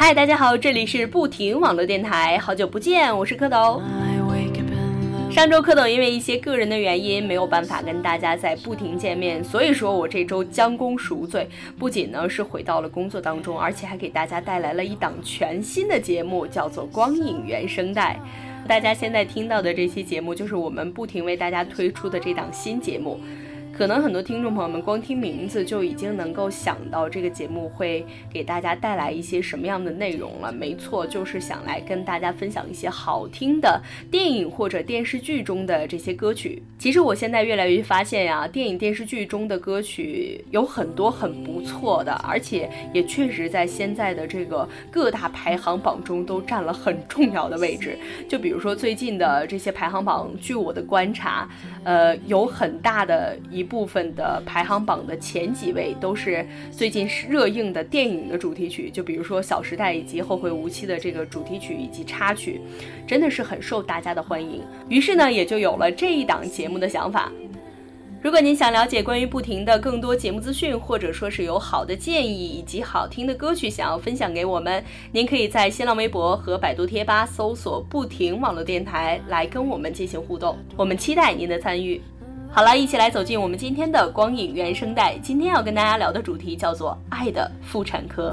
嗨，大家好，这里是不停网络电台，好久不见，我是蝌蚪。上周蝌蚪因为一些个人的原因没有办法跟大家在不停见面，所以说我这周将功赎罪，不仅呢是回到了工作当中，而且还给大家带来了一档全新的节目，叫做《光影原声带》。大家现在听到的这期节目，就是我们不停为大家推出的这档新节目。可能很多听众朋友们光听名字就已经能够想到这个节目会给大家带来一些什么样的内容了。没错，就是想来跟大家分享一些好听的电影或者电视剧中的这些歌曲。其实我现在越来越发现呀，电影电视剧中的歌曲有很多很不错的，而且也确实在现在的这个各大排行榜中都占了很重要的位置。就比如说最近的这些排行榜，据我的观察，呃，有很大的一。部分的排行榜的前几位都是最近热映的电影的主题曲，就比如说《小时代》以及《后会无期》的这个主题曲以及插曲，真的是很受大家的欢迎。于是呢，也就有了这一档节目的想法。如果您想了解关于不停的更多节目资讯，或者说是有好的建议以及好听的歌曲想要分享给我们，您可以在新浪微博和百度贴吧搜索“不停网络电台”来跟我们进行互动。我们期待您的参与。好了，一起来走进我们今天的光影原声带。今天要跟大家聊的主题叫做《爱的妇产科》。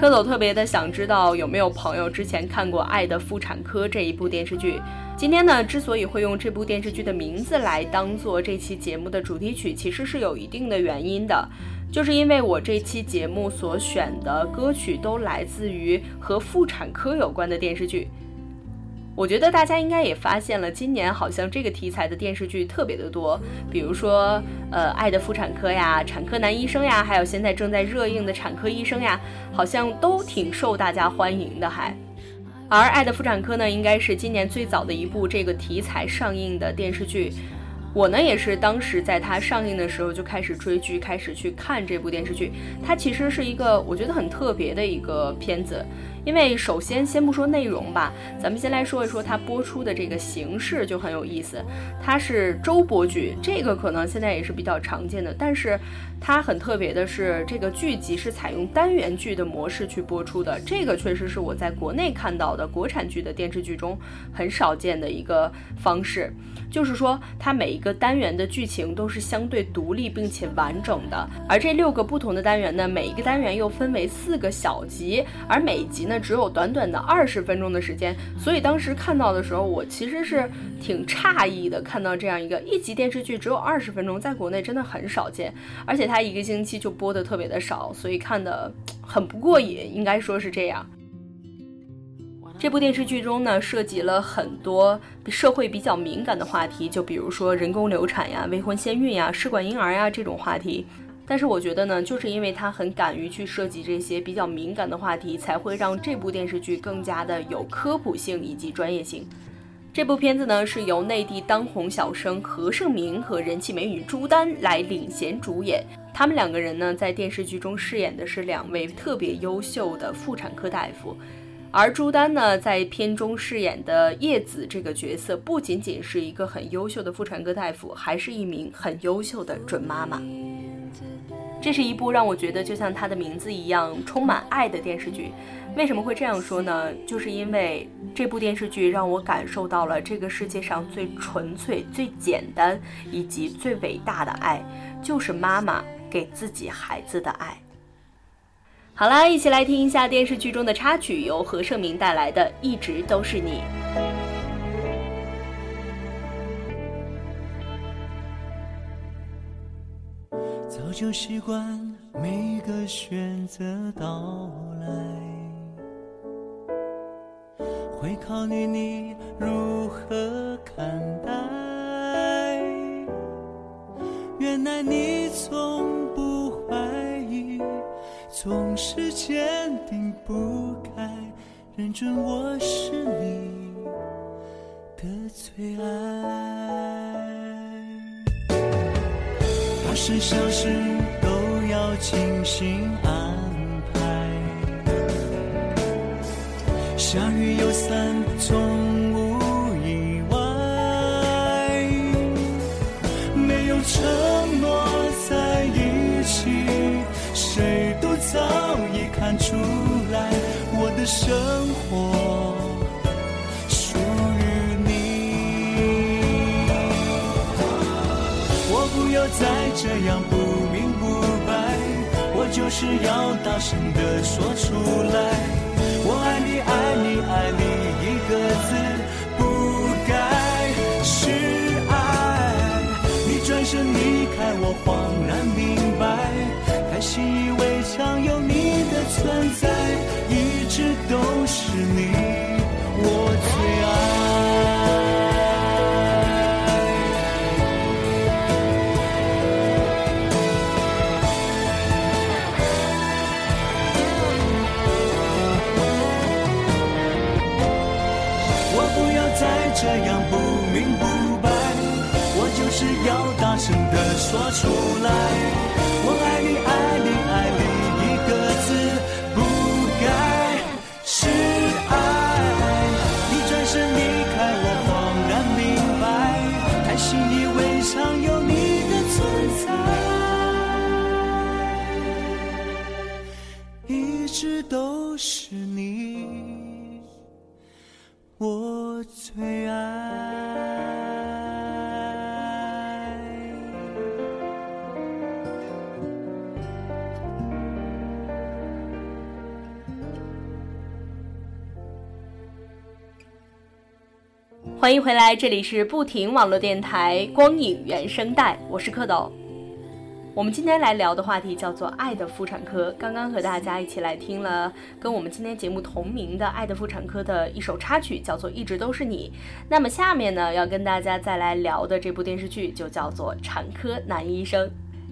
蝌蚪特别的想知道有没有朋友之前看过《爱的妇产科》这一部电视剧。今天呢，之所以会用这部电视剧的名字来当做这期节目的主题曲，其实是有一定的原因的，就是因为我这期节目所选的歌曲都来自于和妇产科有关的电视剧。我觉得大家应该也发现了，今年好像这个题材的电视剧特别的多，比如说，呃，《爱的妇产科》呀，《产科男医生》呀，还有现在正在热映的《产科医生》呀，好像都挺受大家欢迎的。还，而《爱的妇产科》呢，应该是今年最早的一部这个题材上映的电视剧。我呢，也是当时在它上映的时候就开始追剧，开始去看这部电视剧。它其实是一个我觉得很特别的一个片子。因为首先先不说内容吧，咱们先来说一说它播出的这个形式就很有意思。它是周播剧，这个可能现在也是比较常见的。但是它很特别的是，这个剧集是采用单元剧的模式去播出的。这个确实是我在国内看到的国产剧的电视剧中很少见的一个方式。就是说，它每一个单元的剧情都是相对独立并且完整的。而这六个不同的单元呢，每一个单元又分为四个小集，而每集。那只有短短的二十分钟的时间，所以当时看到的时候，我其实是挺诧异的。看到这样一个一集电视剧只有二十分钟，在国内真的很少见，而且它一个星期就播的特别的少，所以看的很不过瘾，应该说是这样。这部电视剧中呢，涉及了很多社会比较敏感的话题，就比如说人工流产呀、未婚先孕呀、试管婴儿呀这种话题。但是我觉得呢，就是因为他很敢于去涉及这些比较敏感的话题，才会让这部电视剧更加的有科普性以及专业性。这部片子呢是由内地当红小生何晟铭和人气美女朱丹来领衔主演，他们两个人呢在电视剧中饰演的是两位特别优秀的妇产科大夫，而朱丹呢在片中饰演的叶子这个角色，不仅仅是一个很优秀的妇产科大夫，还是一名很优秀的准妈妈。这是一部让我觉得就像它的名字一样充满爱的电视剧。为什么会这样说呢？就是因为这部电视剧让我感受到了这个世界上最纯粹、最简单以及最伟大的爱，就是妈妈给自己孩子的爱。好啦，一起来听一下电视剧中的插曲，由何晟铭带来的《一直都是你》。早就习惯每个选择到来，会考虑你如何看待。原来你从不，总是坚定不改，认准我是你的最爱。大事小事都要精心安排，下雨有伞总生活属于你。我不要再这样不明不白，我就是要大声的说出来。我爱你，爱你，爱你，一个字是你。我最爱。欢迎回来，这里是不停网络电台光影原声带，我是蝌蚪。我们今天来聊的话题叫做《爱的妇产科》。刚刚和大家一起来听了跟我们今天节目同名的《爱的妇产科》的一首插曲，叫做《一直都是你》。那么下面呢，要跟大家再来聊的这部电视剧就叫做《产科男医生》。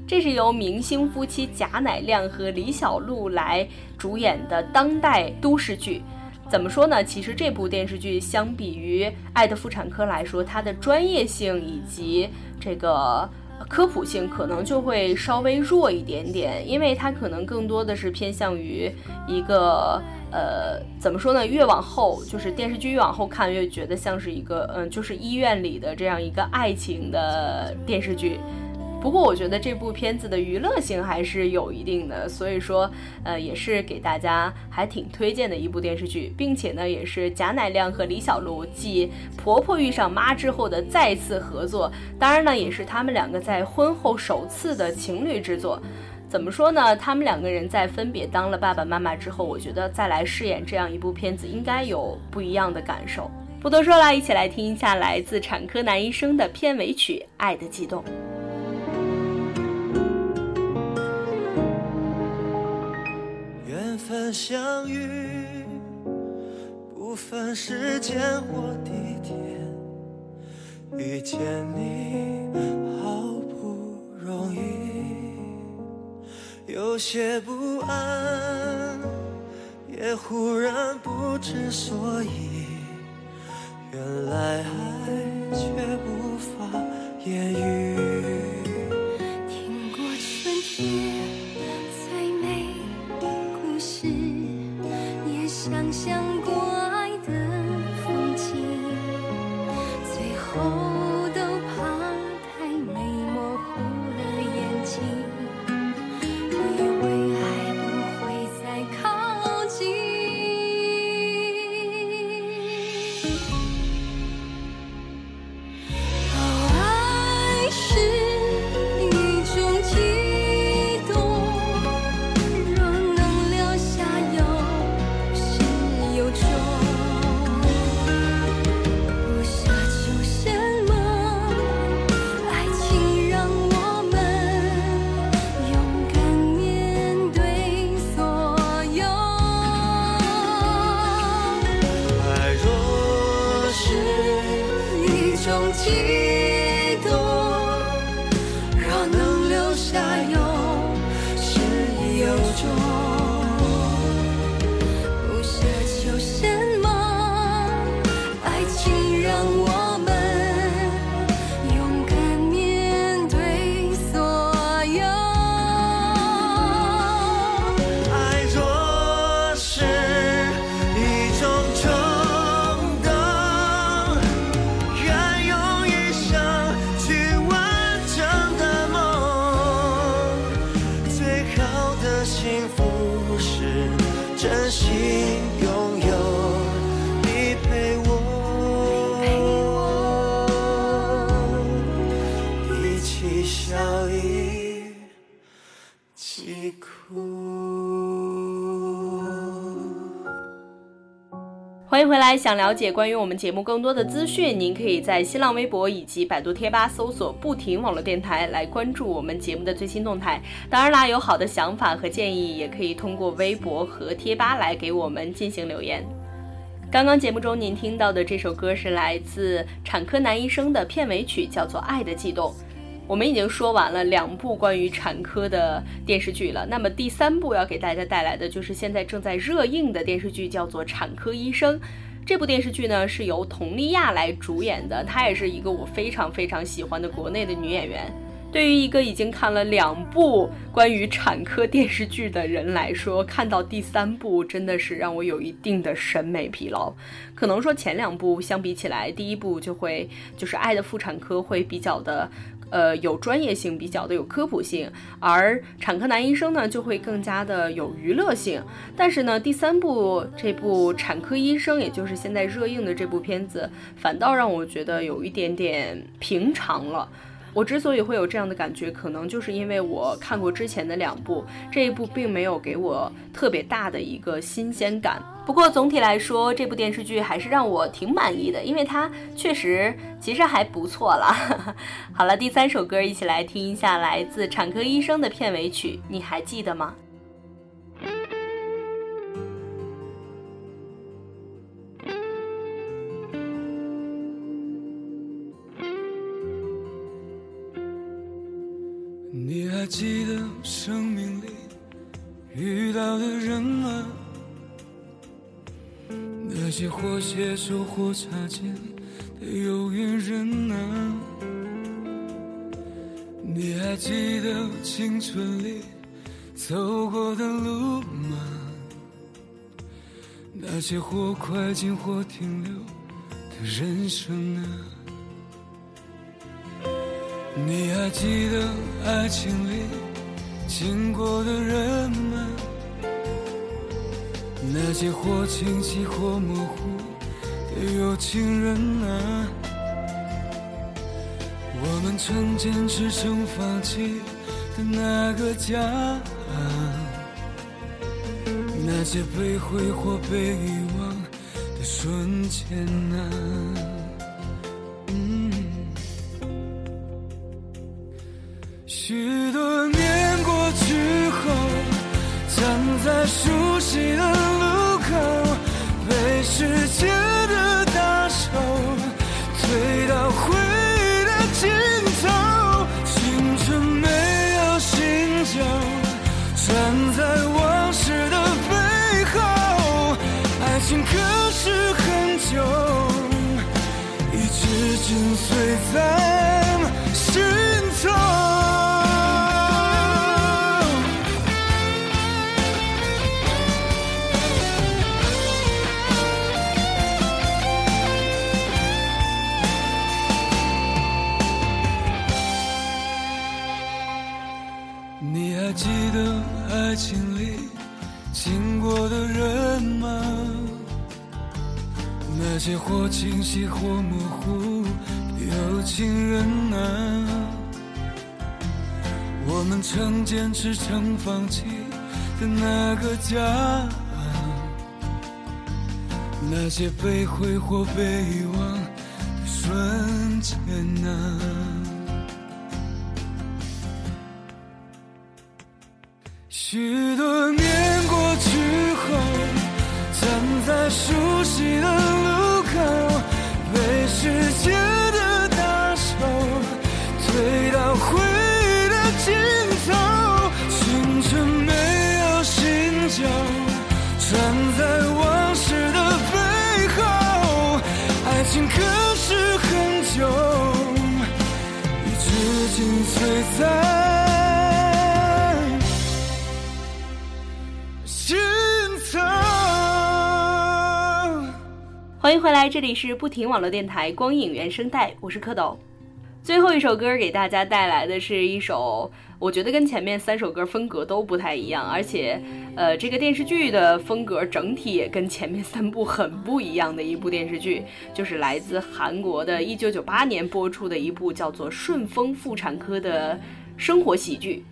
这是由明星夫妻贾乃亮和李小璐来主演的当代都市剧。怎么说呢？其实这部电视剧相比于《爱的妇产科》来说，它的专业性以及这个科普性可能就会稍微弱一点点，因为它可能更多的是偏向于一个呃，怎么说呢？越往后就是电视剧越往后看，越觉得像是一个嗯，就是医院里的这样一个爱情的电视剧。不过我觉得这部片子的娱乐性还是有一定的，所以说，呃，也是给大家还挺推荐的一部电视剧，并且呢，也是贾乃亮和李小璐继《婆婆遇上妈》之后的再次合作，当然呢，也是他们两个在婚后首次的情侣之作。怎么说呢？他们两个人在分别当了爸爸妈妈之后，我觉得再来饰演这样一部片子，应该有不一样的感受。不多说了，一起来听一下来自《产科男医生》的片尾曲《爱的悸动》。相遇，不分时间或地点，遇见你好不容易，有些不安，也忽然不知所以，原来爱却无法言语。Bye. 一笑一起哭欢迎回来想了解关于我们节目更多的资讯您可以在新浪微博以及百度贴吧搜索不停网络电台来关注我们节目的最新动态。当然啦有好的想法和建议也可以通过微博和贴吧来给我们进行留言。刚刚节目中您听到的这首歌是来自产科男医生的片尾曲叫做爱的悸动。我们已经说完了两部关于产科的电视剧了，那么第三部要给大家带来的就是现在正在热映的电视剧，叫做《产科医生》。这部电视剧呢是由佟丽娅来主演的，她也是一个我非常非常喜欢的国内的女演员。对于一个已经看了两部关于产科电视剧的人来说，看到第三部真的是让我有一定的审美疲劳。可能说前两部相比起来，第一部就会就是《爱的妇产科》会比较的。呃，有专业性比较的有科普性，而产科男医生呢就会更加的有娱乐性。但是呢，第三部这部产科医生，也就是现在热映的这部片子，反倒让我觉得有一点点平常了。我之所以会有这样的感觉，可能就是因为我看过之前的两部，这一部并没有给我特别大的一个新鲜感。不过总体来说，这部电视剧还是让我挺满意的，因为它确实其实还不错了。好了，第三首歌一起来听一下，来自《产科医生》的片尾曲，你还记得吗？遇到的人啊？那些或携手或擦肩的有缘人啊。你还记得青春里走过的路吗？那些或快进或停留的人生啊。你还记得爱情里经过的人们，那些或清晰或模糊的有情人啊？我们曾坚持曾放弃的那个家，那些被挥霍被遗忘的瞬间啊。许多年去后，站在熟悉的爱情里经过的人们那些或清晰或模糊有情人啊，我们曾坚持曾放弃的那个家，那些被挥霍被遗忘的瞬间啊，许多欢迎回来，这里是不停网络电台光影原声带，我是蝌蚪。最后一首歌给大家带来的是一首，我觉得跟前面三首歌风格都不太一样，而且，呃，这个电视剧的风格整体也跟前面三部很不一样的一部电视剧，就是来自韩国的1998年播出的一部叫做《顺丰妇产科》的生活喜剧。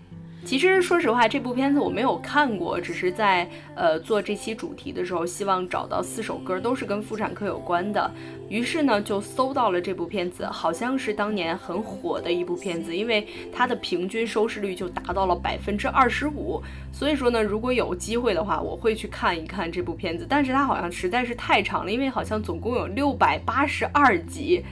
其实说实话，这部片子我没有看过，只是在呃做这期主题的时候，希望找到四首歌都是跟妇产科有关的，于是呢就搜到了这部片子，好像是当年很火的一部片子，因为它的平均收视率就达到了百分之二十五，所以说呢，如果有机会的话，我会去看一看这部片子，但是它好像实在是太长了，因为好像总共有六百八十二集。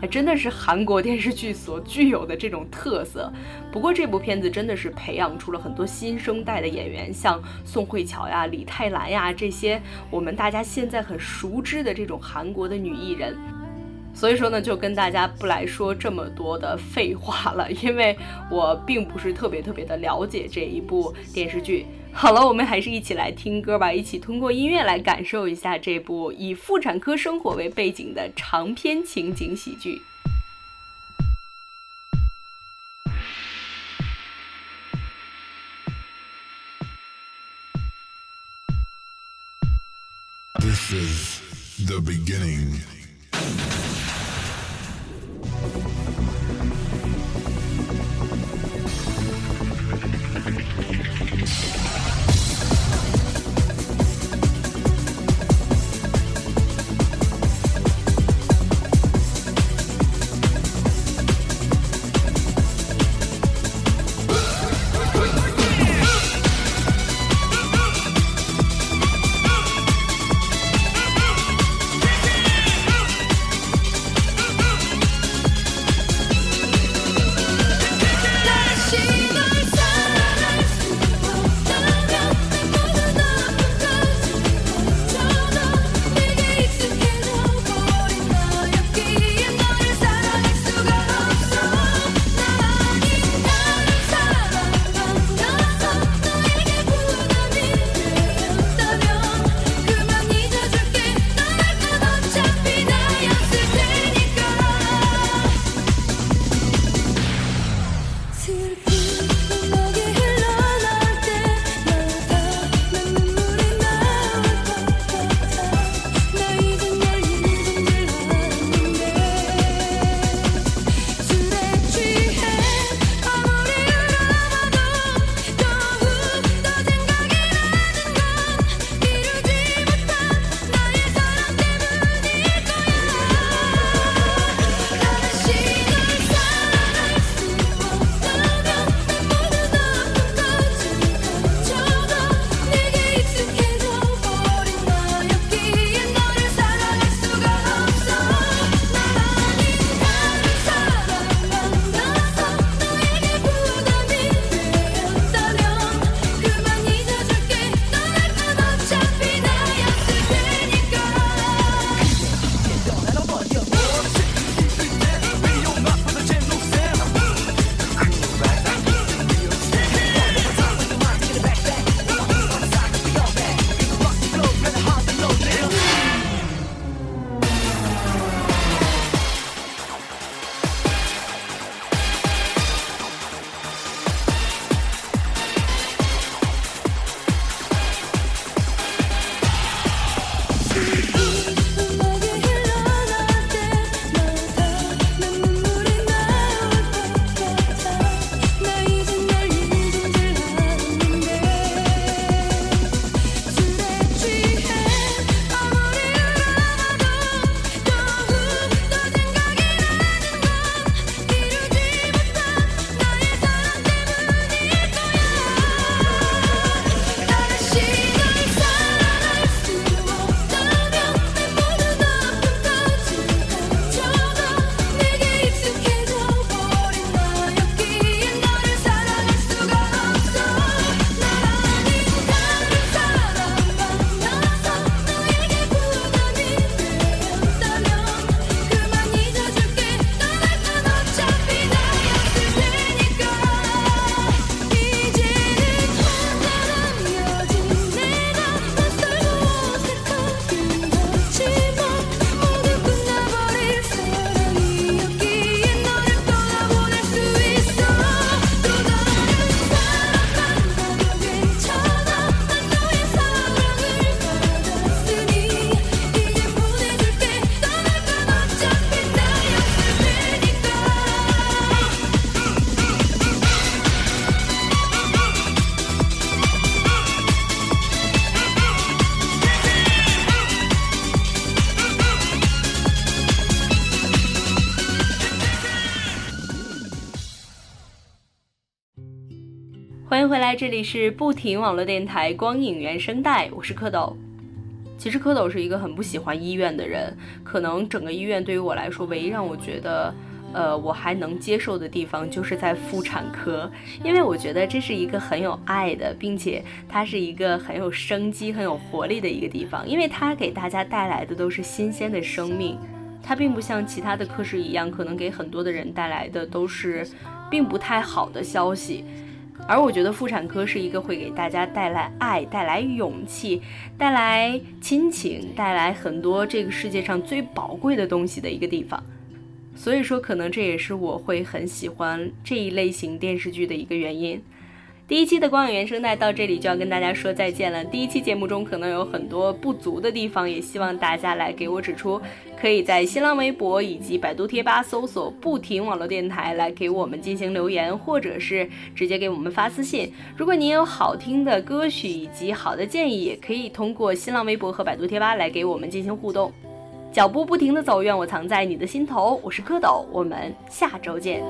还真的是韩国电视剧所具有的这种特色。不过这部片子真的是培养出了很多新生代的演员，像宋慧乔呀、李泰兰呀这些我们大家现在很熟知的这种韩国的女艺人。所以说呢，就跟大家不来说这么多的废话了，因为我并不是特别特别的了解这一部电视剧。好了，我们还是一起来听歌吧，一起通过音乐来感受一下这部以妇产科生活为背景的长篇情景喜剧。This is the beginning. 欢迎回来，这里是不停网络电台光影原声带，我是蝌蚪。其实蝌蚪是一个很不喜欢医院的人，可能整个医院对于我来说，唯一让我觉得，呃，我还能接受的地方，就是在妇产科，因为我觉得这是一个很有爱的，并且它是一个很有生机、很有活力的一个地方，因为它给大家带来的都是新鲜的生命。它并不像其他的科室一样，可能给很多的人带来的都是并不太好的消息。而我觉得妇产科是一个会给大家带来爱、带来勇气、带来亲情、带来很多这个世界上最宝贵的东西的一个地方。所以说，可能这也是我会很喜欢这一类型电视剧的一个原因。第一期的光影原声带到这里就要跟大家说再见了。第一期节目中可能有很多不足的地方，也希望大家来给我指出。可以在新浪微博以及百度贴吧搜索“不停网络电台”来给我们进行留言，或者是直接给我们发私信。如果您有好听的歌曲以及好的建议，也可以通过新浪微博和百度贴吧来给我们进行互动。脚步不停的走，愿我藏在你的心头。我是蝌蚪，我们下周见。